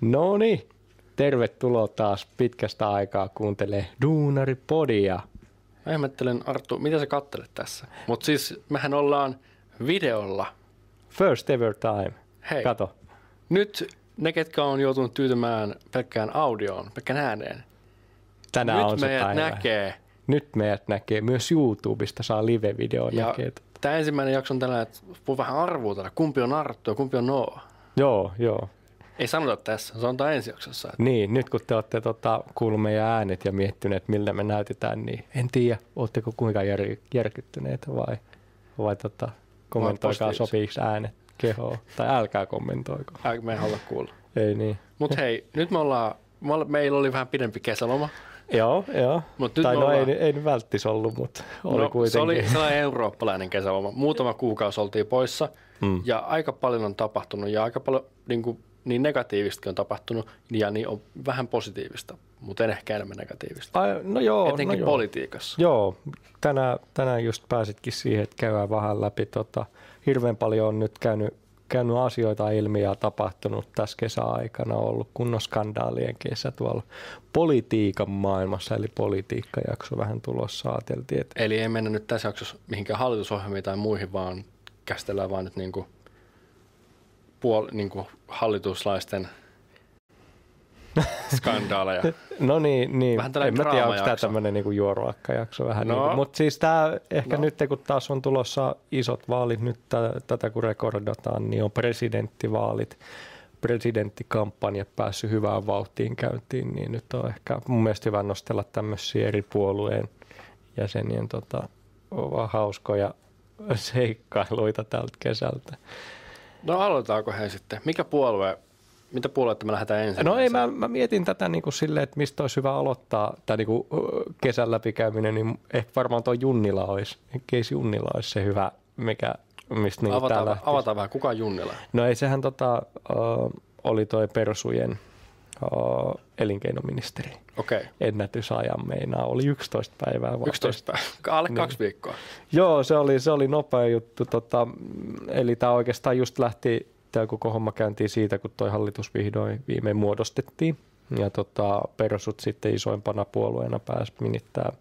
No niin, tervetuloa taas pitkästä aikaa kuuntelee Duunari-podia. Mä ihmettelen, Arttu, mitä sä kattelet tässä? Mutta siis mehän ollaan videolla. First ever time. Hei. Kato. Nyt ne, ketkä on joutunut tyytymään pelkkään audioon, pelkkään ääneen. Tänään Nyt on se meidät päivä. näkee. Nyt meidät näkee. Myös YouTubesta saa live-video Ja näkee. tämä ensimmäinen jakso on tällä, että voi vähän arvuutella, kumpi on Arttu ja kumpi on Noa. Joo, joo. Ei sanota tässä, sanotaan ensi jaksossa. Että Niin, nyt kun te olette tota, kuullut meidän äänet ja miettineet, miltä me näytetään, niin en tiedä, oletteko kuinka jär, järkyttyneitä vai, vai tota, kommentoikaa sopiiksi äänet kehoon. Tai älkää kommentoiko. ää, me ei halua kuulla. Ei niin. Mutta hei, nyt me ollaan, me olla- meillä oli vähän pidempi kesäloma. Joo, joo. Mut nyt tai no ollaan- ei, ei nyt välttis ollut, mutta oli no, kuitenkin. se oli sellainen eurooppalainen kesäloma. Muutama kuukausi oltiin poissa Mm. ja aika paljon on tapahtunut ja aika paljon niin, kuin, niin negatiivistakin on tapahtunut ja niin on vähän positiivista, mutta en ehkä enemmän negatiivista. Ai, no joo, Etenkin no joo. politiikassa. Joo, tänään, tänään just pääsitkin siihen, että käydään vähän läpi. Tota, hirveän paljon on nyt käynyt, käynyt asioita ilmi ja tapahtunut tässä kesäaikana. On ollut kunnon skandaalien kesä tuolla politiikan maailmassa, eli politiikkajakso vähän tulossa. Ajateltiin, että Eli ei mennä nyt tässä jaksossa mihinkään hallitusohjelmiin tai muihin, vaan käsitellään vaan nyt niin kuin, puol, niin kuin hallituslaisten skandaaleja. No niin, niin. Vähän en mä tiedä, onko tämä tämmöinen niinku juoruakkajakso vähän. No. Niinku. Mutta siis tämä ehkä No. nyt, kun taas on tulossa isot vaalit, nyt tä- tätä kun rekordataan, niin on presidenttivaalit, presidenttikampanjat päässyt hyvään vauhtiin käyntiin, niin nyt on ehkä mun mielestä hyvä nostella tämmöisiä eri puolueen jäsenien tota, hauskoja seikkailuita tältä kesältä. No aloitetaanko he sitten? Mikä puolue, mitä puoluetta me lähdetään ensin? No ei, mä, mä mietin tätä niin kuin silleen, että mistä olisi hyvä aloittaa tämä niin kuin kesän läpikäyminen, niin ehkä varmaan tuo Junnila olisi, Keisi Junnila olisi se hyvä, mikä, mistä niin avataan, täällä... avataan vähän, kuka on Junnila? No ei, sehän tota, oli toi Persujen elinkeinoministeri. Okei, okay. Ennätysajan meinaa, oli 11 päivää. vaan. 11 päivää, alle kaksi Niin. viikkoa. Joo, se oli, se oli nopea juttu. Tota, eli tämä oikeastaan just lähti, tämä koko homma käyntiin siitä, kun toi hallitus vihdoin viimein muodostettiin. Ja tota, persut sitten isoimpana puolueena pääsi minittää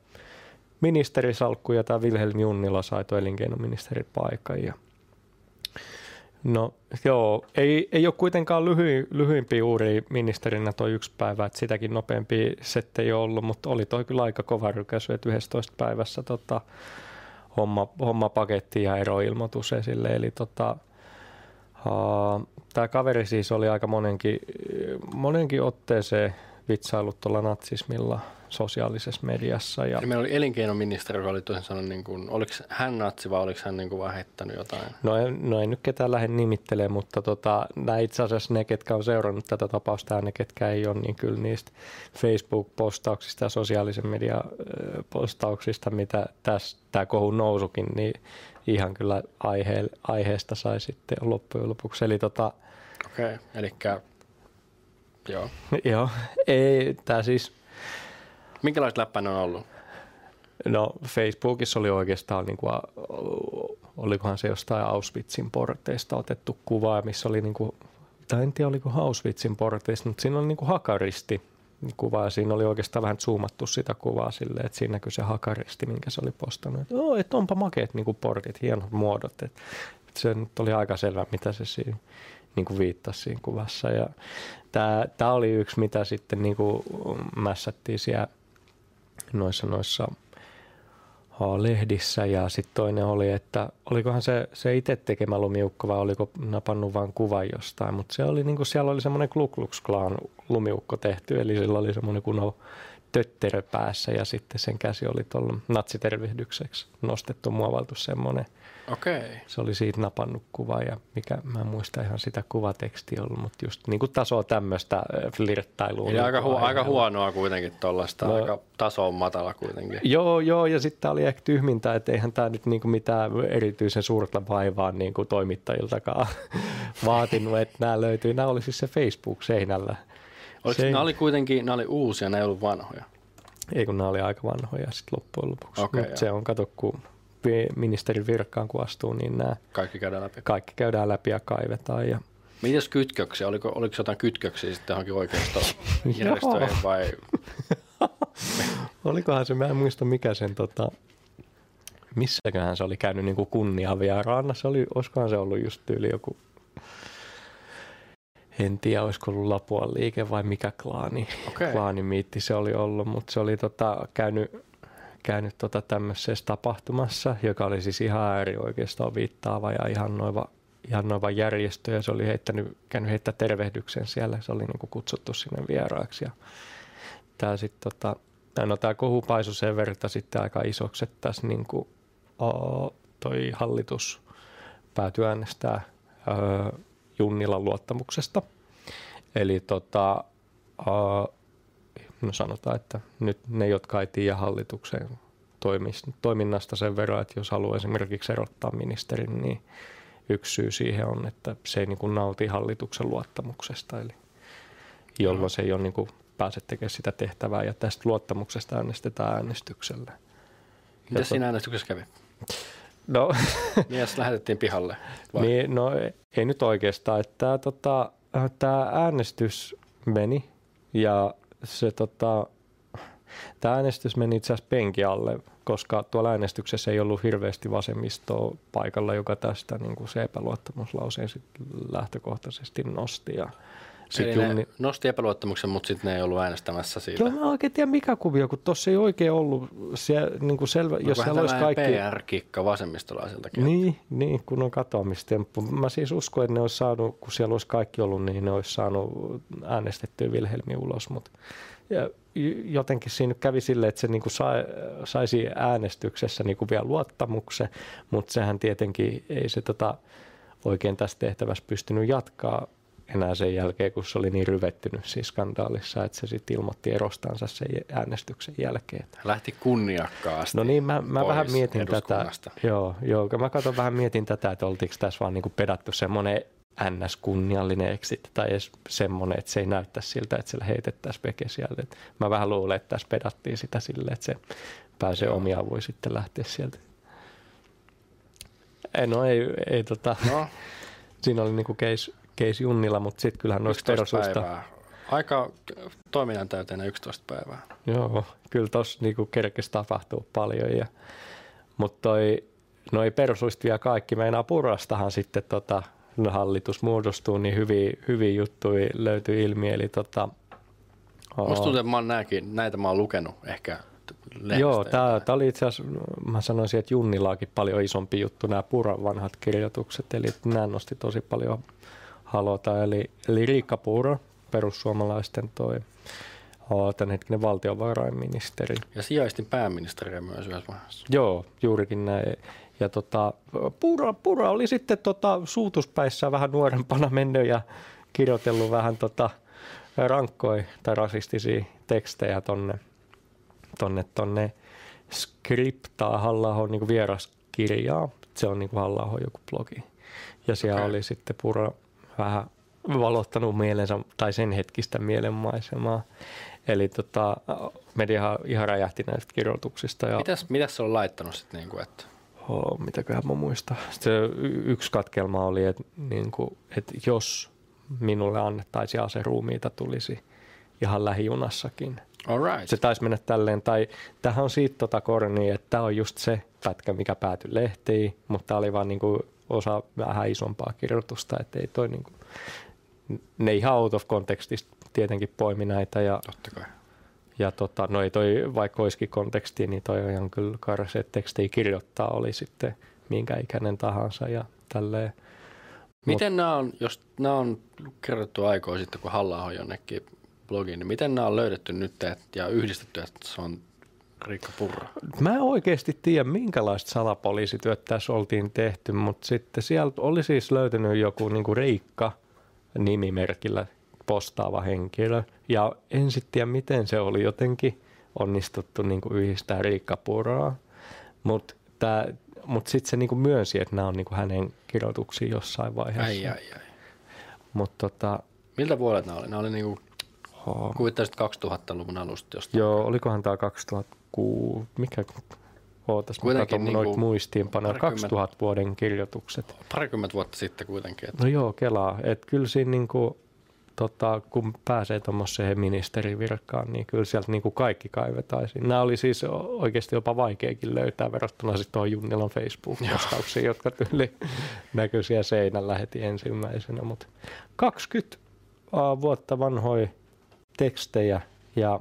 ministerisalkku ja tämä Vilhelm Junnila sai tuon elinkeinoministerin paikan. Ja No joo, ei, ei ole kuitenkaan lyhy, lyhyimpiä uuria ministerinä toi yksi päivä, että sitäkin nopeampi sette ei ollut, mutta oli toi kyllä aika kova rykäsy, että 11 päivässä tota, homma, homma paketti ja eroilmoitus esille. Eli tota, uh, tämä kaveri siis oli aika monenkin, monenkin otteeseen vitsailut tuolla natsismilla sosiaalisessa mediassa. Ja, Eli meillä oli elinkeinoministeri, joka oli toisin sanoen, niin kuin, oliko hän natsi vai oliko hän niin kuin vaan heittänyt jotain? No en, no en nyt ketään lähde nimittelemään, mutta tota, nämä itse asiassa ne, ketkä on seurannut tätä tapausta ja ne, ketkä ei ole, niin kyllä niistä Facebook-postauksista ja sosiaalisen median postauksista, mitä tässä tämä kohu nousukin, niin ihan kyllä aihe, aiheesta sai sitten loppujen lopuksi. Eli tota, Okei, okay. eli joo. joo, ei, tämä siis, Minkälaiset läppä on ollut? no Facebookissa oli oikeastaan, niin kuin, olikohan se jostain Auschwitzin porteista otettu kuva, missä oli niin kuin, tai en tiedä oliko Auschwitzin porteista, mutta siinä oli niin kuin hakaristi kuva ja siinä oli oikeastaan vähän zoomattu sitä kuvaa silleen, että siinä näkyy se hakaristi, minkä se oli postannut. Että, Joo, että onpa makeet niin kuin portit, hienot muodot. Että se nyt oli aika selvä, mitä se siinä niin kuin viittasi siinä kuvassa. Ja tämä, tämä oli yksi, mitä sitten niin kuin mässättiin siellä noissa, noissa lehdissä ja sitten toinen oli, että olikohan se, se itse tekemä lumiukko vai oliko napannut vain kuvan jostain, mutta se oli niinku, siellä oli semmoinen Ku Klux Klan lumiukko tehty, eli sillä oli semmoinen kunnon tötterö päässä ja sitten sen käsi oli tuolla natsitervehdykseksi nostettu, muovaltu semmoinen. Okei. Okay. Se oli siitä napannut kuva ja mikä, mä en muista ihan sitä kuvatekstiä ollut, mutta just niin kuin tasoa tämmöistä flirttailua. Eli aika, hu- aika huonoa kuitenkin tuollaista, No. aika taso on matala kuitenkin. Joo, joo, ja sitten oli ehkä tyhmintä, että eihän tämä nyt niinku mitään erityisen suurta vaivaa niinku toimittajiltakaan vaatinut, että nämä löytyy. Nämä oli siis se Facebook-seinällä. Oliko, Se- nämä oli kuitenkin, nämä oli uusia, ne ei ollut vanhoja. Ei kun nämä oli aika vanhoja sitten loppujen lopuksi. Mutta joo. se on, kato, kun ministerin virkkaan kun astuu, niin nämä Kaikki käydään läpi. kaikki käydään läpi ja kaivetaan. Ja Mitäs kytköksiä? Oliko, oliko jotain kytköksiä sitten johonkin oikeistojärjestöihin vai? Olikohan se, mä en muista mikä sen tota, missäköhän se oli käynyt niin kuin kunniavieraana. Se oli, olisikohan se ollut just tyyli joku, en tiedä olisiko ollut Lapuan liike vai mikä klaani, Okei. klaanimiitti se oli ollut, mutta se oli tota, käynyt, käynyt tota tämmöisessä tapahtumassa, joka oli siis ihan äärioikeistoon viittaava ja ihan noiva, ihan noiva järjestö ja se oli heittänyt, käynyt heittää tervehdyksen siellä, se oli niin kuin kutsuttu sinne vieraaksi ja tää sit tota, no tämä kohu paisui sen verran sitten aika isoksi, että tässä niin kuin, o, toi hallitus päätyi äänestää ö, Junnilan luottamuksesta. Eli tota, ö, no sanotaan, että nyt ne, jotka ei tiedä hallituksen toiminnasta sen verran, että jos haluaa esimerkiksi erottaa ministerin, niin yksi syy siihen on, että se ei niin kuin nauti hallituksen luottamuksesta, eli jolloin se ei ole niin kuin pääse tekemään sitä tehtävää ja tästä luottamuksesta äänestetään äänestyksellä. Mitä siinä äänestyksessä kävi? No, Mies lähetettiin pihalle. Vai? niin, no ei nyt oikeastaan. Että tämä tota, tää äänestys meni ja se tota, tämä äänestys meni itse asiassa penki alle, koska tuolla äänestyksessä ei ollut hirveästi vasemmistoa paikalla, joka tästä niin kuin se epäluottamuslauseen sit lähtökohtaisesti nosti. Ja sit Eli Junni, ne nosti epäluottamuksen, mutta sitten ne ei ollut äänestämässä siitä. Joo, mä en oikein tiedä mikä kuvio, kun tuossa ei oikein ollut siellä, niin kuin selvä, jos siellä olisi kaikki... PR-kikka vasemmistolaisiltakin. Niin, niin, kun on katoamistemppu. Mä siis uskon, että ne olisi saanut, kun siellä olisi kaikki ollut, niin ne olisi saanut äänestettyä Vilhelmi ulos. Mutta ja jotenkin siinä kävi silleen, että se niin kuin sai, saisi äänestyksessä niin kuin vielä luottamuksen, mutta sehän tietenkin ei se tota, oikein tässä tehtävässä pystynyt jatkaa enää sen jälkeen, kun se oli niin ryvettynyt siis skandaalissa, että se sitten ilmoitti erostansa sen äänestyksen jälkeen. Lähti kunniakkaasti No niin, mä, mä vähän mietin tätä. Joo, joo, mä katson vähän mietin tätä, että oltiinko tässä vaan niinku pedattu semmoinen NS-kunniallinen exit tai edes semmoinen, että se ei näyttä siltä, että siellä heitettäisiin veke sieltä. Et mä vähän luulen, että tässä pedattiin sitä silleen, että se pääsee Joo. omia voi sitten lähteä sieltä. Ei, no ei, ei tota, No, siinä oli niinku case, case Junnilla, mutta sitten kyllähän noista 11 perusuista, päivää. Aika toiminnan täyteinen 11 päivää. Joo, kyllä tossa niinku kerkesi tapahtuu paljon. Ja, mutta toi, noi persuista vielä kaikki. Meinaa purastahan sitten tota, hallitus muodostuu, niin hyviä, hyviä juttuja löytyy ilmi. Eli tota, Musta tuntuu, että mä oon nääkin, näitä mä oon lukenut ehkä lehdestä Joo, tämä oli itse asiassa, mä sanoisin, että Junnilaakin paljon isompi juttu, nämä Puran vanhat kirjoitukset, eli nämä nosti tosi paljon halota. Eli, eli Riikka Puro, perussuomalaisten toi tämänhetkinen valtiovarainministeri. Ja sijaistin pääministeriä myös yhdessä vaiheessa. Joo, juurikin näin. Ja tota, Pura, Pura oli sitten tota, suutuspäissä vähän nuorempana mennyt ja kirjoitellut vähän tota, rankkoja tai rasistisia tekstejä tonne, tonne, tonne skriptaa halla niin vieraskirjaa. Se on niin halla joku blogi. Ja siellä okay. oli sitten Pura vähän valottanut mielensä tai sen hetkistä mielenmaisemaa. Eli tota, media ihan räjähti näistä kirjoituksista. Ja... Mitäs, mitäs se on laittanut sitten, niin kuin, että Oh, mitäköhän mä muistan. Se y- yksi katkelma oli, että, niin kuin, että jos minulle annettaisiin aseruumiita tulisi ihan lähijunassakin. all right. Se taisi mennä tälleen, tai tähän on siitä tota korni, että tämä on just se pätkä, mikä päätyi lehtiin, mutta tämä oli vaan niin kuin osa vähän isompaa kirjoitusta, että ei toi niin kuin, ne ihan out of contextista tietenkin poimi näitä ja Totta kai. ja tota, no ei toi, vaikka olisikin konteksti, niin toi on ihan kyllä karse, että tekstejä kirjoittaa oli sitten minkä ikäinen tahansa ja tälleen. Miten nämä on, jos nämä on kerrottu aikoja sitten, kun halla on jonnekin blogiin, niin miten nämä on löydetty nyt ja yhdistetty, että se on Riikka Purra? Mä en oikeasti tiedä, minkälaista salapoliisityötä tässä oltiin tehty, mutta sitten sieltä oli siis löytynyt joku niinku Riikka nimimerkillä postaava henkilö. Ja en sitten tiedä, miten se oli jotenkin onnistuttu niinku yhdistää Riikka Puraa. Mutta mut sitten se niinku myönsi, että nämä on niinku hänen kirjoituksia jossain vaiheessa. Ai, ai, ai. Mutta tota, Miltä vuodet nämä oli? Nämä oli niinku, kuvittaisit 2000-luvun alusta jostain. joo, olikohan tämä 2006, mikä, ootas mä katson niinku noita muistiinpanoja, parikymmentä- 2000 vuoden kirjoitukset. Parikymmentä vuotta sitten kuitenkin. Että No joo, kelaa. Et kyllä siinä niinku, tota, kun pääsee tuommoiseen ministerivirkaan, niin kyllä sieltä niinku kaikki kaivetaisiin. Nämä oli siis oikeasti jopa vaikeakin löytää verrattuna sitten tuohon Junnilan Facebook-postauksiin, jotka tyyli näkyy siellä seinällä heti ensimmäisenä. Mutta 20 uh, vuotta vanhoja tekstejä ja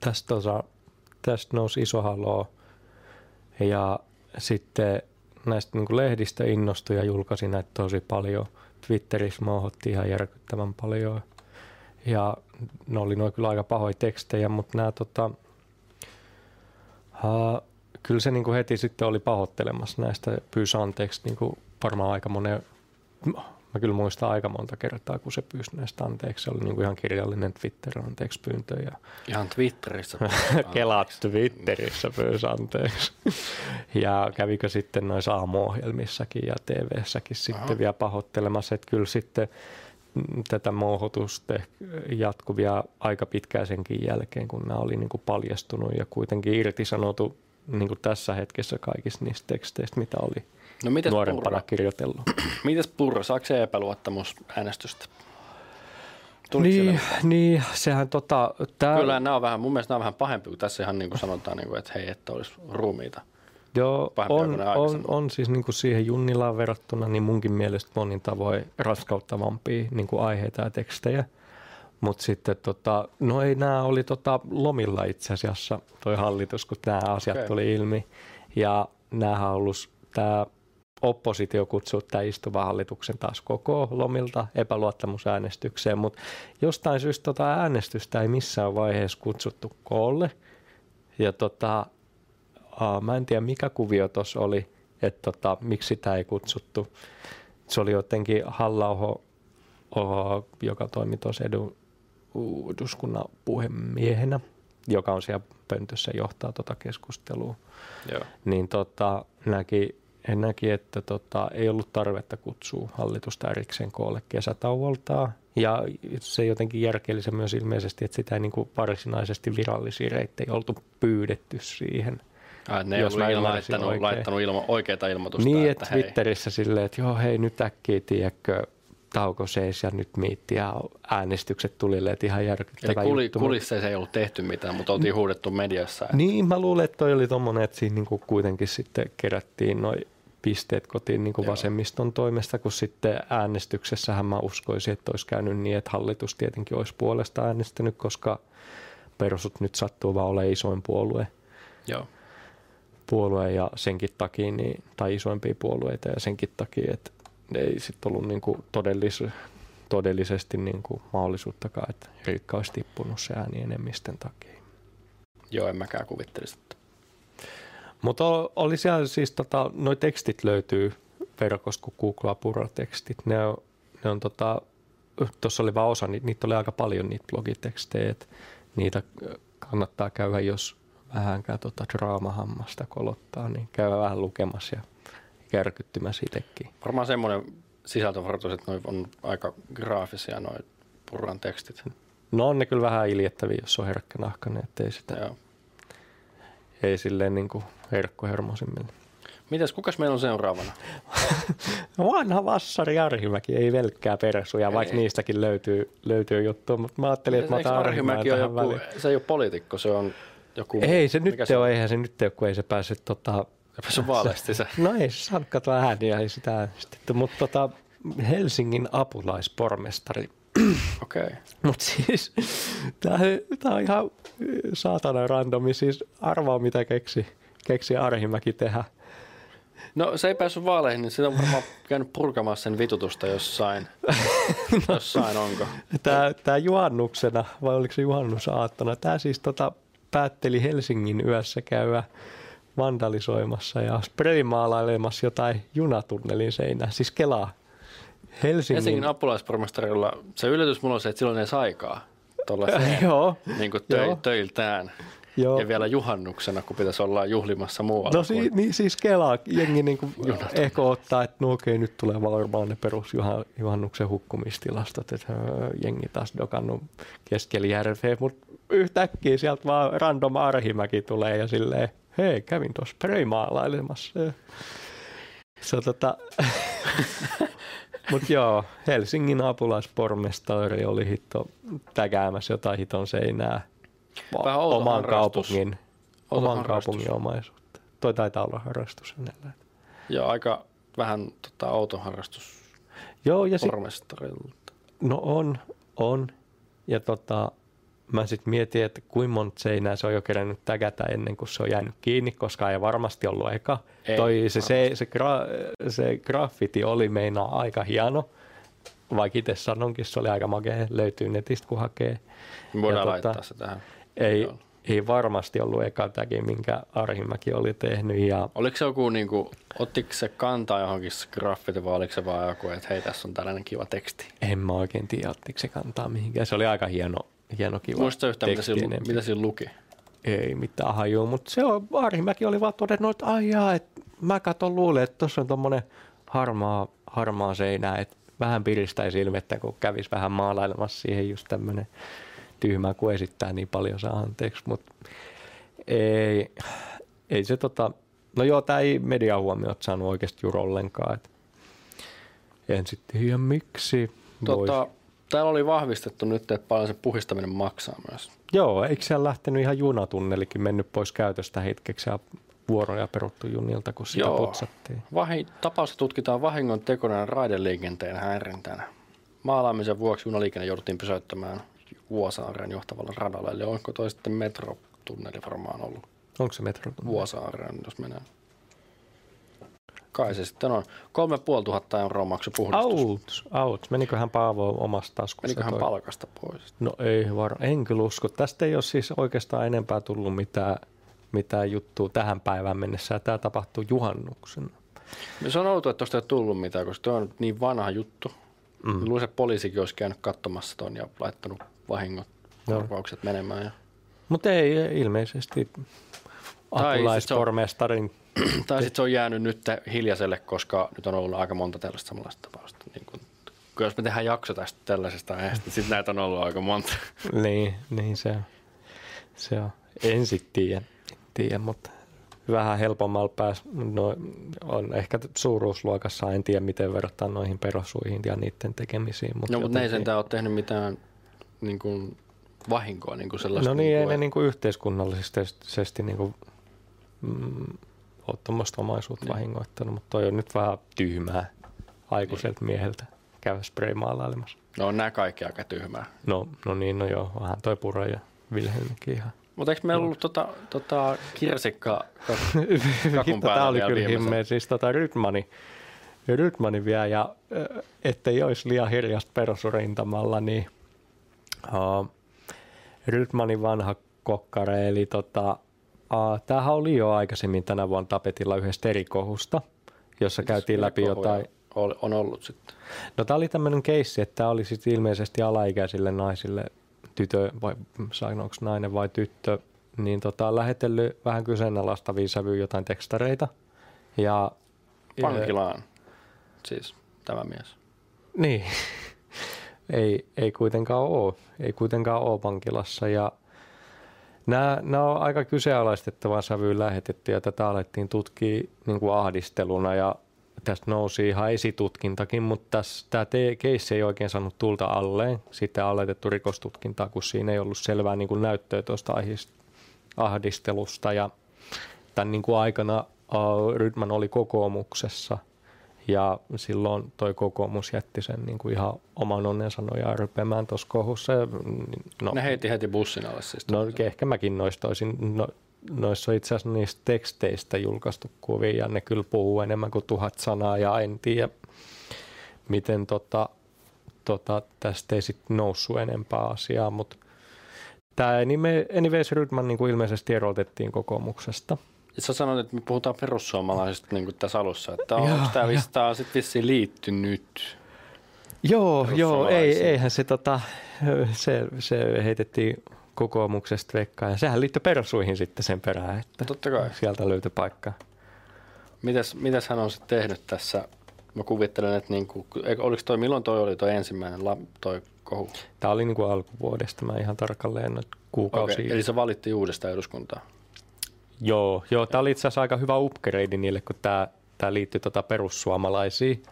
tästä, osa, tästä nousi iso haloo. Ja sitten näistä niin lehdistä innostui ja julkaisi näitä tosi paljon. Twitterissä mouhotti ihan järkyttävän paljon. Ja ne oli noin kyllä aika pahoja tekstejä, mutta nämä tota, uh, kyllä se niin kuin heti sitten oli pahoittelemassa näistä, pyysi anteeksi niin kuin varmaan aika monen, mä kyllä muistan aika monta kertaa, kun se pyysi näistä anteeksi. Se oli niin kuin ihan kirjallinen Twitter anteeksi pyyntö ja ihan Twitterissä. Kelat Twitterissä pyysi anteeksi. ja kävikö sitten noissa aamuohjelmissakin ja TV-säkin sitten Aha. vielä pahoittelemassa, että kyllä sitten tätä mouhotusta jatkuvia aika pitkään senkin jälkeen, kun nämä oli niin kuin paljastunut ja kuitenkin irtisanotu niin kuin tässä hetkessä kaikista niistä teksteistä, mitä oli No mites nuorempana Purra? kirjoitellut. Mites Purra? Saako se epäluottamusäänestystä? Tuliko Niin, niin, sehän tota... Tää, Kyllä nämä on vähän, mun mielestä nämä on vähän pahempi, kun tässä ihan niin kuin sanotaan, niin kuin, että hei, että olisi ruumiita. Joo, on, on, on siis niin kuin siihen Junnilaan verrattuna niin munkin mielestä monin tavoin raskauttavampia niin kuin aiheita ja tekstejä. Mutta sitten tota, no ei nämä oli tota lomilla itse asiassa toi hallitus, kun nämä asiat Okei. tuli ilmi. Ja näähän on ollut tämä oppositio kutsuu tämä istuva hallituksen taas koko lomilta epäluottamusäänestykseen, mutta jostain syystä tota äänestystä ei missään vaiheessa kutsuttu koolle. Ja tota, Aa, mä en tiedä mikä kuvio tuossa oli, että tota, miksi sitä ei kutsuttu. Se oli jotenkin halla joka toimi tuossa edu, eduskunnan puhemiehenä, joka on siellä pöntössä johtaa tuota keskustelua, Joo. niin tota, näki, en näki, että tota, ei ollut tarvetta kutsua hallitusta erikseen koolle kesätauoltaan. Ja se jotenkin järkeili se myös ilmeisesti, että sitä ei niin kuin varsinaisesti virallisia reittejä oltu pyydetty siihen. Ai, ne Jos mä ilma, laittanut, oikein. laittanut ilma, oikeita ilmoitusta. Niin, että että Twitterissä silleen, että joo hei nyt äkkiä tiedätkö, tauko seis ja nyt miitti ja äänestykset tuli että ihan Eli järkyttävä kuli, juttu. kulisseissa ei ollut tehty mitään, mutta oltiin huudettu mediassa. että- Niin, mä luulen, että toi oli tommonen, että siinä niinku kuitenkin sitten kerättiin noin pisteet kotiin niin kuin Joo. vasemmiston toimesta, kun sitten äänestyksessähän mä uskoisin, että olisi käynyt niin, että hallitus tietenkin olisi puolesta äänestänyt, koska persut nyt sattuu vaan olemaan isoin puolue, Joo. puolue ja senkin takia, niin, tai isoimpia puolueita ja senkin takia, että ei sitten ollut niin kuin todellis, todellisesti niin kuin mahdollisuuttakaan, että Riikka olisi tippunut se äänienemmistön takia. Joo, en mäkään kuvittelisi. Mutta oli siellä siis, tota, noi tekstit löytyy verkosta, kun googlaa Puro-tekstit. Ne on, ne on tota, tuossa oli vaan osa, niitä, niitä oli aika paljon niitä blogitekstejä, niitä kannattaa käydä, jos vähänkään tota draamahammasta kolottaa, niin käydä vähän lukemassa ja kärkyttymässä itsekin. Varmaan semmoinen sisältövaroitus, että noi on aika graafisia noin Purran tekstit. No on ne kyllä vähän iljettäviä, jos on herkkänahkainen, ettei sitä, Joo. ei silleen niin kuin herkkuhermosimmille. Mites, kukas meillä on seuraavana? Vanha vassari Arhimäki, ei velkkää persuja, Ei. vaikka niistäkin löytyy, löytyy juttu, mutta mä ajattelin, että mä otan Arhimäki on joku, väliin. se ei ole poliitikko, se on joku... Ei se nyt mikä ole, eihän se nyt ole, kun ei se päässyt tota... Se on vaaleasti se. No ei saanut ääniä, ei sitä äänestetty, mutta tota, Helsingin apulaispormestari. Okei. Okay. Mutta siis, tämä on ihan saatana randomi, siis arvaa mitä keksi, keksi Arhimäki tehdä. No se ei päässyt vaaleihin, niin se on varmaan käynyt purkamaan sen vitutusta jossain. jossain onko? Tämä, tämä juhannuksena, vai oliko se juhannusaattona, tämä siis tota, päätteli Helsingin yössä käydä vandalisoimassa ja spraymaalailemassa jotain junatunnelin seinää. Siis kelaa. Helsingin... Helsingin apulaispormestarilla se yllätys mulla on se, että silloin ei saikaa tuollaiseen Joo, niin kuin Joo. töi, töiltään. joo. Ja vielä juhannuksena, kun pitäisi olla juhlimassa muualla. No si- niin, siis kelaa, jengi niinku ehkä ottaa, että no okei, nyt tulee varmaan ne perus juha- juhannuksen hukkumistilastot, että öö, jengi taas dokannut keskellä järveä, mutta yhtäkkiä sieltä vaan random Arhimäki tulee ja silleen hei, kävin tuossa preimaalailemassa. Se tota, Mutta joo, Helsingin apulaispormestari oli hitto tägäämässä jotain hiton seinää Vähän oman harrastus. kaupungin, oman harrastus. kaupungin omaisuutta. Toi taitaa olla harrastus hänellä. Joo, aika vähän tota, outo harrastus Joo, ja pormestarilta. no on, on. Ja tota, mä sitten mietin, että kuinka monta seinää se on jo kerännyt tägätä ennen kuin se on jäänyt kiinni, koska ei varmasti ollut eka. Ei Toi, se, se, se, gra, se graffiti oli meinaa aika hieno, vaikka itse sanonkin, se oli aika makea, löytyy netistä kun hakee. Voidaan Ja laittaa tota, se tähän. Ei, ei varmasti ollut eka tägi, minkä Arhimäki oli tehnyt. Ja Oliko se joku, niin kuin, ottiko se kantaa johonkin graffiti vai oliko se vaan joku, että hei tässä on tällainen kiva teksti? en mä oikein tiedä, ottiko se kantaa mihinkään. Se oli aika hieno, hieno kiva Muista yhtään, mitä siinä, enempi. mitä siinä luki? Ei mitään hajua, mutta se on, Arhimäki oli vaan todennut, että ai jaa, että mä katon luulen, että tuossa on tommonen harmaa, harmaa seinä, että vähän piristäisi ilmettä, kun kävisi vähän maalailemassa siihen just tämmönen tyhmä, kun esittää niin paljon saa anteeksi, mutta ei, ei se tota, no joo, tämä ei median huomiota saanut oikeasti juuri ollenkaan, että en sitten tiedä miksi. Vois- Tota, täällä oli vahvistettu nyt, että paljon se puhistaminen maksaa myös. Joo, eikö siellä lähtenyt ihan junatunnelikin mennyt pois käytöstä hetkeksi ja vuoroja peruttu junilta, kun sitä Joo. putsattiin? Vahi, tapausta tutkitaan vahingon tekona raideliikenteen häirintänä. Maalaamisen vuoksi junaliikenne jouduttiin pysäyttämään Vuosaareen johtavalla radalla. Eli onko toi sitten metrotunneli varmaan ollut Onko se metro? Vuosaareen, jos menee? Kai se sitten on. 3500 euroa maksu puhdistus. Auts, auts. Meniköhän Paavo omasta taskusta? Meniköhän toi? palkasta pois? No ei var, en kyllä usko. Tästä ei ole siis oikeastaan enempää tullut mitään, mitään juttua tähän päivään mennessä. Tämä tapahtuu juhannuksena. No Se on outoa, että tuosta ei tullut mitään, koska tuo on niin vanha juttu. Mm. Luulisin, että poliisikin olisi käynyt katsomassa ton ja laittanut vahingot, korvaukset menemään. Ja... Mutta ei ei ilmeisesti apulaispormestarin. Tai sitten se on jäänyt nyt hiljaiselle, koska nyt on ollut aika monta tällaista samanlaista tapausta. Niin kun, jos me tehdään jakso tästä tällaisesta aiheesta, niin sitten näitä on ollut aika monta. niin, niin se on. Se on. En sit tiedä, tiedä mutta vähän helpommalla pääs. No, on ehkä suuruusluokassa, en tiedä miten verrattuna noihin perosuihin ja niiden tekemisiin. Mutta No, mutta ne ei sentään ole tehnyt mitään niin kuin, vahinkoa niin kuin sellaista. No niin, ei kuin, ne niin kuin yhteiskunnallisesti niin kuin, mm, ole tuommoista omaisuutta Niin. vahingoittanut, mutta toi on nyt vähän tyhmää aikuiselta mieheltä käydä spraymaalailemassa. No on nämä kaikki aika tyhmää. No, no niin, no joo, vähän toi Pura ja Vilhelmikin ihan. Mutta eikö meillä ollut tota, tota kirsikka kakun tää oli kyllä himmeä. Siis tota Rydmani, Rydmani vielä ja ettei olisi liian hiljasta perusrintamalla, niin uh, Rydmanin vanha kokkare, eli tota, tämähän oli jo aikaisemmin tänä vuonna tapetilla yhdestä eri kohusta, jossa käytiin Mitä läpi kohuja jotain. On ollut sitten. No tämä oli tämmöinen keissi, että tämä oli sitten ilmeisesti alaikäisille naisille, tytö vai sanoiko nainen vai tyttö, niin tota, lähetellyt vähän kyseenalaistavia sävyjä jotain tekstareita. Ja, Vankilaan siis tämä mies. niin, ei, ei kuitenkaan ole, ei kuitenkaan ole vankilassa ja Nämä, nämä on aika kyseenalaistettavaa sävyyn lähetetty ja tätä alettiin tutkia niin kuin ahdisteluna ja tästä nousi ihan esitutkintakin, mutta tässä, tämä te- keissi ei oikein saanut tulta alleen. Sitten aloitettu rikostutkintaa, kun siinä ei ollut selvää niin kuin näyttöä tuosta ahdistelusta ja tämän niin kuin aikana uh, Rydman oli kokoomuksessa ja silloin toi kokoomus jätti sen niin kuin ihan oman onnensa nojaan rypemään tuossa kohussa. No, Ne heitti heti bussin alle siis. No ehkä mäkin noista olisin, no, noissa on itse asiassa niistä teksteistä julkaistu kuvia ja ne kyllä puhuu enemmän kuin tuhat sanaa ja en tiedä miten tota, tota, tästä ei sitten noussut enempää asiaa, mutta tämä Anyways Rydman niin kuin ilmeisesti erotettiin kokoomuksesta. Sä sanoit, että me puhutaan perussuomalaisista niin kuin tässä alussa, että Joo, on tämä on sitten vissiin liittynyt. Joo, joo, ei, eihän se, tota, se, se heitettiin kokoomuksesta vekkaan ja sehän liittyi persuihin sitten sen perään, että Totta kai. sieltä löytyi paikka. Mitäs, mitäs hän on sitten tehnyt tässä? Mä kuvittelen, että niin kuin, oliko toi, milloin toi oli toi ensimmäinen la, toi kohu? Tämä oli niin kuin alkuvuodesta, mä ihan tarkalleen noita kuukausia. Okei, eli se valittiin uudestaan eduskuntaa. Joo, joo tämä oli itse asiassa aika hyvä upgrade niille, kun tämä, tämä liittyi tota perussuomalaisiin.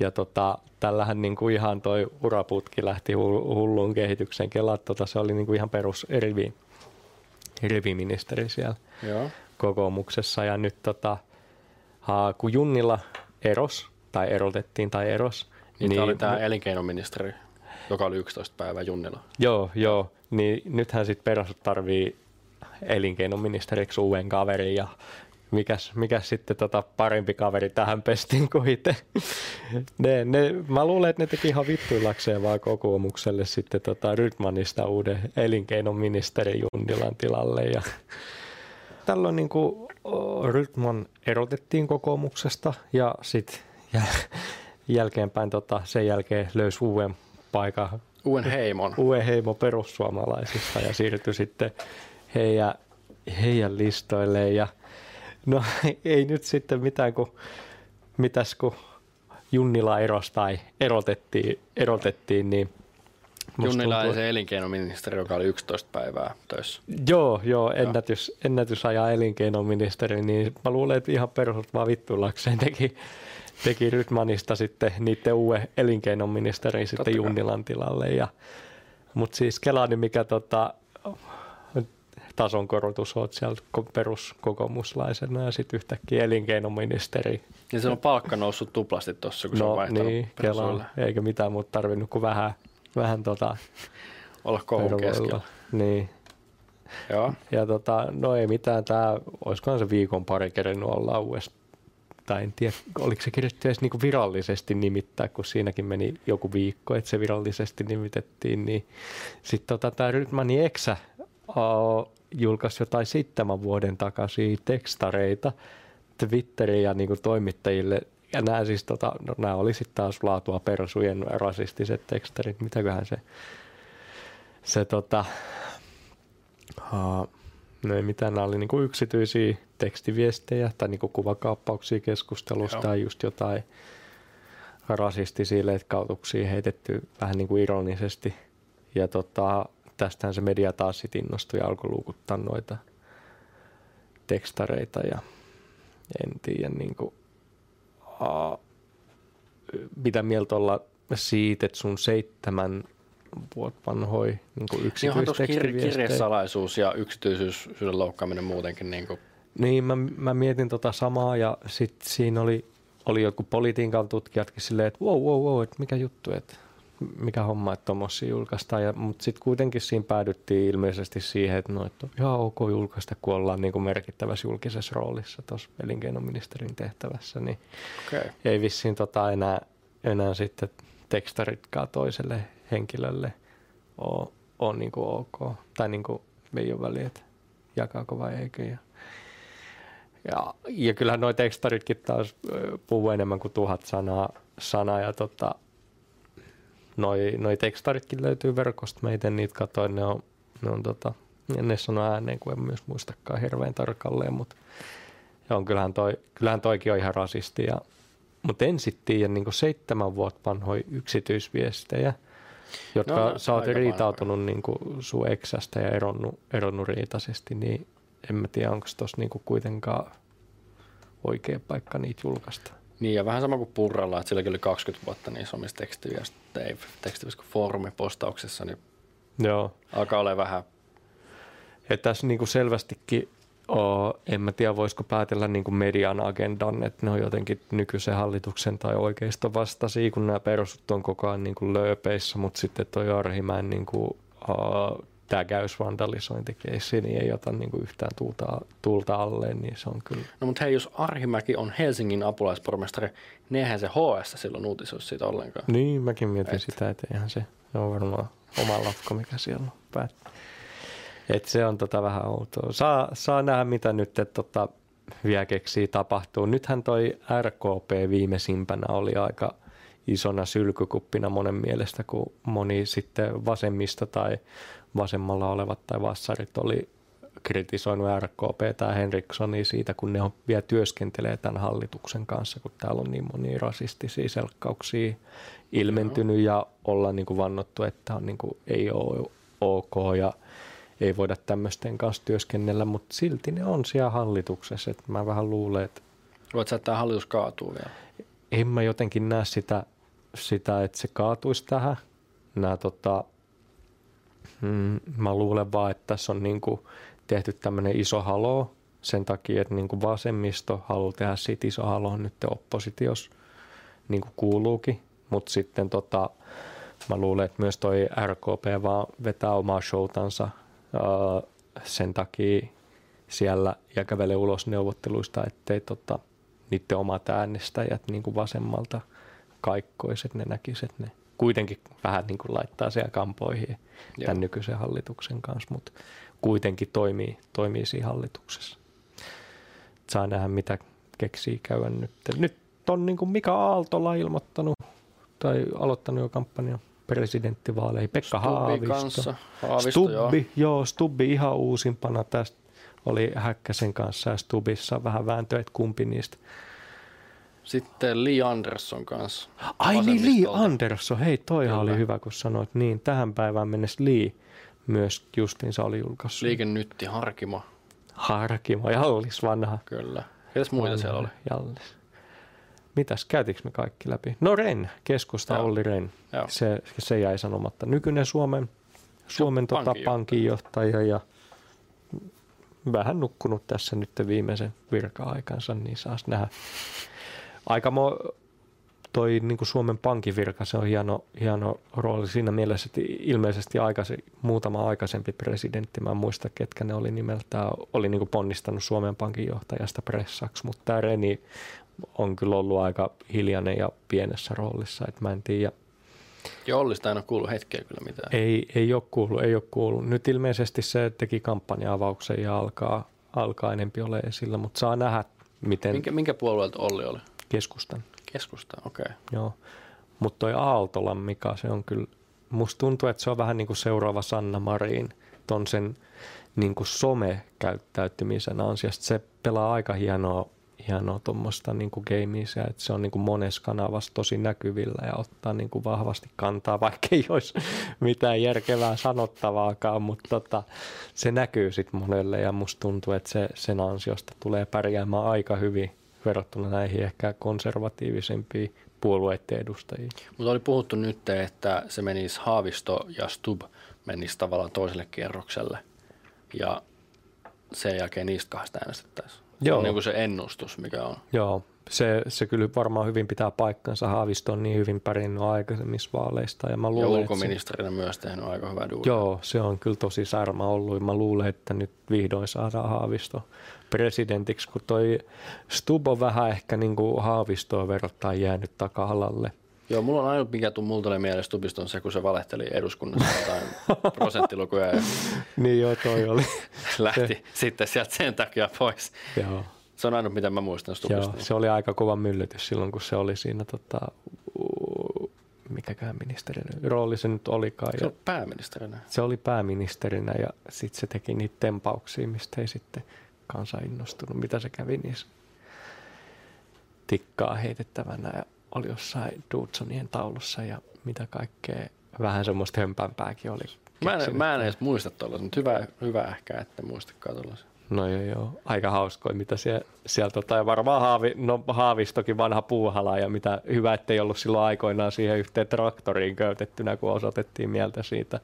Ja tota, tällähän niin kuin ihan toi uraputki lähti hulluun kehitykseen. Kela, tota, se oli niin kuin ihan perus rivi, riviministeri siellä Joo. kokoomuksessa. Ja nyt tota, ha, kun Junnilla eros, tai erotettiin tai eros. Niin, niin tämä oli tämä elinkeinoministeri, joka oli 11 päivää Junnilla. Joo, joo. Niin nythän sitten perus tarvii elinkeinoministeriksi uuden kaverin ja mikäs, mikäs sitten tota parempi kaveri tähän pestiin kuin itse. ne, ne, mä luulen, että ne teki ihan vittuillakseen vaan kokoomukselle sitten tota Rydmanista uuden elinkeinoministeri Junnilan tilalle. Ja tällöin niin kuin Rydman erotettiin kokoomuksesta ja sitten jäl- jälkeenpäin tota, sen jälkeen löysi uuden paikan. Uuden heimon. Uuden heimo perussuomalaisista ja siirtyi sitten heidän, heidän listoille ja no ei nyt sitten mitään kuin, mitäs kun Junnila eros tai erotettiin, erotettiin niin Junnila tuntuu, se elinkeinoministeri, joka oli 11 päivää töissä. Joo, joo, ennätys, ennätys ajaa elinkeinoministeri, niin mä luulen, että ihan perusut vaan vittullakseen teki, teki Rytmanista sitten niiden uuden elinkeinoministerin sitten Junnilan tilalle. Ja, mutta siis Kelani, mikä tota, tasonkorotus oot siellä peruskokoomuslaisena ja sitten yhtäkkiä elinkeinoministeri. Ja se on palkka noussut tuplasti tuossa, kun no, se on vaihtanut niin, Kela, eikä mitään muuta tarvinnut kuin vähän, vähän tota, olla kohun keskellä. Niin. Joo. Ja tota, no ei mitään, tämä, olisikohan se viikon pari kerennyt olla uudestaan tai en tiedä, oliko se kirjoitettu edes niin virallisesti nimittää, kun siinäkin meni joku viikko, että se virallisesti nimitettiin, niin sitten tota, tämä Rydmanin Eksä julkaisi jotain seitsemän vuoden takaisin tekstareita Twitteriin ja niin kuin toimittajille. Ja nämä siis, tota, no, nämä oli sitten taas laatua persujen rasistiset tekstarit. Mitäköhän se, se tota, uh, no ei mitään, nämä oli niin kuin yksityisiä tekstiviestejä tai niin kuin kuvakaappauksia keskustelusta Joo. tai just jotain rasistisia leikkautuksia heitetty vähän niin kuin ironisesti. Ja tota, tästähän se media taas sitten innostui ja alkoi luukuttaa noita tekstareita ja en tiedä niin kuin, uh, mitä mieltä olla siitä, että sun seitsemän vuotta vanhoi niin yksityistekstiviestejä. Niin kirjesalaisuus ja yksityisyysyyden loukkaaminen muutenkin. Niin, kuin. niin mä, mä, mietin tota samaa ja sitten siinä oli, oli joku politiikan tutkijatkin silleen, että wow, wow, wow, että mikä juttu, että mikä homma, että tuommoisia julkaistaan. Ja, mutta sitten kuitenkin siinä päädyttiin ilmeisesti siihen, että, no, että on ihan ok julkaista, kun ollaan niin kuin merkittävässä julkisessa roolissa tuossa elinkeinoministerin tehtävässä. Niin okay. ei vissiin tota enää, enää sitten tekstaritkaan toiselle henkilölle ole, ole niin kuin ok. Tai niin kuin ei ole väliä, että jakaako vai eikö. Ja, ja, ja kyllähän nuo tekstaritkin taas puhuu enemmän kuin tuhat sanaa, sanaa ja tota, noi, noi tekstaritkin löytyy verkosta. Mä itse niitä katsoin, ne on, ne on tota, ne sano ääneen, kun en myös muistakaan hirveän tarkalleen, mutta on, kyllähän, toi, kyllähän toikin on ihan rasisti. Ja, mutta en sitten tiedä niin seitsemän vuotta vanhoja yksityisviestejä, jotka no, no, sä oot riitautunut niin sun eksästä ja eronnut, eronnut riitaisesti, niin en mä tiedä, onko tuossa niin kuitenkaan oikea paikka niitä julkaista. Niin, ja vähän sama kuin Purralla, että silläkin oli 20 vuotta niissä omissa tekstiviesteissä, tekstiviesteissä foorumipostauksessa, niin Joo. alkaa olla vähän. Että tässä niin kuin selvästikin, oh, en mä tiedä voisiko päätellä niin kuin median agendan, että ne on jotenkin nykyisen hallituksen tai oikeiston vastaisia, kun nämä perusut on koko ajan niin kuin lööpeissä, mutta sitten toi Arhimäen niin kuin, uh, tägäysvandalisointikeissi niin ei ota niin kuin yhtään tuulta, tuulta alle, niin se on kyllä. No mutta hei, jos Arhimäki on Helsingin apulaispormestari, niin eihän se HS silloin uutisoisi siitä ollenkaan. Niin, mäkin mietin Et. sitä, että eihän se, se on varmaan oma lafka, mikä siellä on päät. Et se on tota vähän outoa. Saa, saa nähdä, mitä nyt että tota, vielä keksii tapahtuu. Nythän toi RKP viimeisimpänä oli aika isona sylkykuppina monen mielestä, kun moni sitten vasemmista tai vasemmalla olevat tai vassarit oli kritisoinut RKP tai Henrikssonia siitä, kun ne on vielä työskentelee tämän hallituksen kanssa, kun täällä on niin monia rasistisia selkkauksia ilmentynyt ja ollaan niin kuin vannottu, että on niin kuin ei ole ok ja ei voida tämmöisten kanssa työskennellä, mutta silti ne on siellä hallituksessa. Et mä vähän luulen, että Voit sä, että tämä hallitus kaatuu vielä? en mä jotenkin näe sitä, sitä että se kaatuisi tähän. Nää, tota, mm, mä luulen vaan, että tässä on niinku tehty tämmöinen iso halo sen takia, että niinku vasemmisto haluaa tehdä siitä iso halo nyt oppositios, niin kuin kuuluukin. Mutta sitten tota, mä luulen, että myös toi RKP vaan vetää omaa showtansa ää, sen takia siellä ja kävelee ulos neuvotteluista, ettei tota, niiden omat äänestäjät niin kuin vasemmalta kaikkoiset, ne näkisivät, ne kuitenkin vähän niin kuin laittaa siellä kampoihin Joo. tämän nykyisen hallituksen kanssa, mutta kuitenkin toimii, toimii siinä hallituksessa. Saa nähdä, mitä keksii käydä nyt. Nyt on niin kuin Mika Aaltola ilmoittanut tai aloittanut jo kampanjan presidenttivaaleihin. Pekka Stubbi Haavisto. kanssa. Haavisto. Stubbi, joo. joo, Stubbi ihan uusimpana tästä oli Häkkäsen kanssa ja Stubissa vähän vääntö, että kumpi niistä. Sitten Lee Anderson kanssa. Ai niin, Lee. Andersson, hei toihan Kyllä. oli hyvä, kun sanoit niin. Tähän päivään mennessä Lee myös justiinsa oli julkaissut. Liike Nytti, Harkimo. Harkimo, Jallis vanha. Kyllä. Ketäs muita vanha siellä oli? Jallis. Mitäs, käytiinkö me kaikki läpi? No Ren, keskusta Joo. Olli Ren. Joo. Se, se jäi sanomatta. Nykyinen Suomen, Suomen tota, pankinjohtaja. pankinjohtaja ja vähän nukkunut tässä nyt viimeisen virka-aikansa, niin saas nähdä. Aika mo, toi niin kuin Suomen pankin virka, se on hieno, hieno rooli siinä mielessä, että ilmeisesti aikaisin, muutama aikaisempi presidentti, mä en muista ketkä ne oli nimeltään, oli niin kuin ponnistanut Suomen pankin johtajasta pressaksi, mutta tämä Reni on kyllä ollut aika hiljainen ja pienessä roolissa, että mä en tiedä, Ja Ollista en ole kuullut hetkeä kyllä mitään. ei, ei ole kuullut, ei ole kuullut. Nyt ilmeisesti se teki kampanja-avauksen ja alkaa, alkaa enempi ole esillä, mutta saa nähdä, miten Minkä, minkä puolueelta Olli oli? Keskustan. Keskusta, okei. Okay. Joo. Mutta toi Aaltolan Mika, se on kyllä, musta tuntuu, että se on vähän niin kuin seuraava Sanna Marin ton sen niin kuin some-käyttäytymisen ansiosta. Se pelaa aika hienoa, hienoa tuommoista niin kuin gameisia, että se on niin kuin monessa kanavassa tosi näkyvillä ja ottaa niin kuin vahvasti kantaa, vaikka ei olisi mitään järkevää sanottavaakaan, mutta tota, se näkyy sitten monelle ja musta tuntuu, että se, sen ansiosta tulee pärjäämään aika hyvin verrattuna näihin ehkä konservatiivisempiin puolueiden edustajiin. Mutta oli puhuttu nyt, että se menisi Haavisto ja Stub menisi tavallaan toiselle kierrokselle. Ja sen jälkeen niistä kahdesta äänestettäisiin. Se Joo. on niin kuin se ennustus, mikä on. Joo, se, se kyllä varmaan hyvin pitää paikkansa. Haavisto on niin hyvin pärjännyt aikaisemmissa vaaleista. Ja, mä Ja luulen, se, ulkoministerinä myös tehnyt aika hyvää duunia. Joo, se on kyllä tosi särmä ollut. Mä luulen, että nyt vihdoin saadaan Haavisto presidentiksi, kun toi Stub on vähän ehkä niin kuin Haavistoa verrattain jäänyt taka-alalle. Joo, mulla on ainut, mikä tuu multa oli mielessä Stubista on se, kun se valehteli eduskunnassa jotain prosenttilukuja ja Niin joo, toi oli. lähti sitten sieltä sen takia pois. joo, Se on ainut, mitä mä muistan Stubista. joo, se oli aika kova myllytys silloin, kun se oli siinä, tota, mikäkään ministerin rooli se nyt olikaan. Se on pääministerinä. se oli pääministerinä ja sitten se teki niitä tempauksia, mistä ei sitten kansa innostunut. Mitä se kävi niissä tikkaa heitettävänä ja oli jossain Dudsonien taulussa ja mitä kaikkea. Vähän semmoista hömpämpääkin oli. Mä en, keksinyt. mä en edes muista tuollaisen, mutta hyvä, hyvä ehkä, että muistakaan tuollaisen. No joo, joo. Aika hauskoja, mitä siellä, siellä tota, ja varmaan haavi, no, Haavistokin vanha puuhala ja mitä hyvä, ettei ollut silloin aikoinaan siihen yhteen traktoriin köytettynä, kun osoitettiin mieltä siitä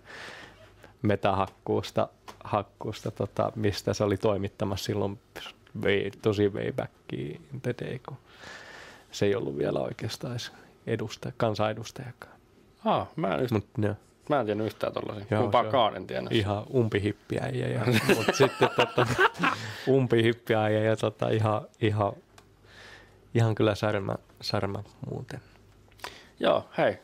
metahakkuusta, hakkuusta, tota, mistä se oli toimittamassa silloin way, tosi way back in the day, kun se ei ollut vielä oikeastaan edes edustaja, kansanedustajakaan. Ah, mä en, yht, Mut, no, mä en tiennyt yhtään tuollaisia. Joo, Kumpaakaan en tiennyt. ihan umpihippiäjä. Ja, mutta sitten tota, umpihippiäjä ja tota, ihan, ihan, ihan kyllä särmä, särmä muuten. Joo, hei.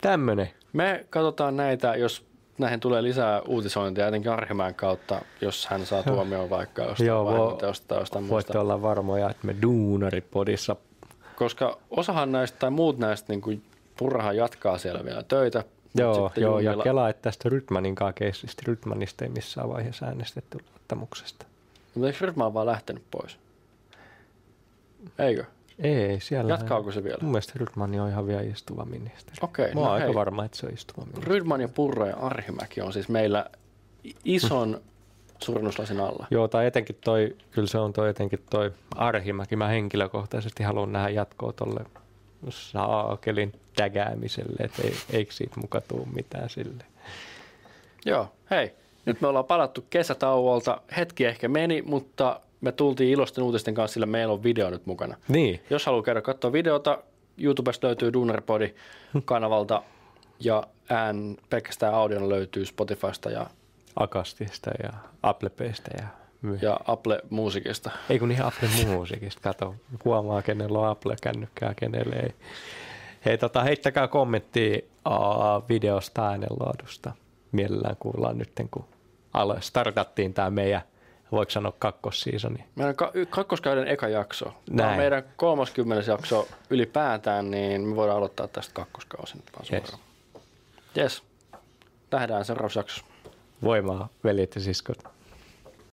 Tämmönen. Me katsotaan näitä, jos näihin tulee lisää uutisointia, jotenkin Arhimäen kautta, jos hän saa tuomioon vaikka jostain Joo, vahingonteosta tai jostain Voitte olla varmoja, että me duunaripodissa Koska osahan näistä tai muut näistä, niin kuin Purrahan jatkaa siellä vielä töitä. Joo, joo ja kelaa, että tästä Rytmanin keissistä. Rytmanista ei missään vaiheessa äänestetty luottamuksesta. Mutta eikö Rydman vaan lähtenyt pois? Eikö? Ei, siellä. Jatkaako se vielä? Mun mielestä Rytman on ihan vielä istuva ministeri. Okei, Mä oon no aika hei. varma, että se on istuva ministeri. Rydman ja Purra ja Arhimäki on siis meillä ison suurennuslasin alla. Joo, tai etenkin toi, kyllä se on toi etenkin toi Arhimäki. Mä henkilökohtaisesti haluan nähdä jatkoa tolle saakelin tägäämiselle, että ei, eikö siitä muka tuu mitään sille. Joo, hei. Nyt me ollaan palattu kesätauolta. Hetki ehkä meni, mutta me tultiin ilosten uutisten kanssa, sillä meillä on video nyt mukana. Niin, Jos haluaa käydä katsoa videota, YouTubesta löytyy Dunerpodi kanavalta ja ään pelkästään audiona löytyy Spotifysta ja, Akastista ja Apple Paystä ja, ja. ja Apple Musicista. ei kun ihan Apple Musicista, kato, huomaa kenellä on Apple-kännykkää, kenelle ei. Hei, tota, heittäkää kommenttia uh, videosta äänenlaadusta. Mielellään kuullaan nyt, kun startattiin tämä meidän, voiko sanoa kakkossiisoni. Meidän ka- kakkoskauden eka jakso. Tämä on Näin. meidän 30. jakso ylipäätään, niin me voidaan aloittaa tästä kakkoskausi nyt vaan Yes. Yes. Nähdään seuraavassa jaksossa. Voimaa, veljet ja siskot.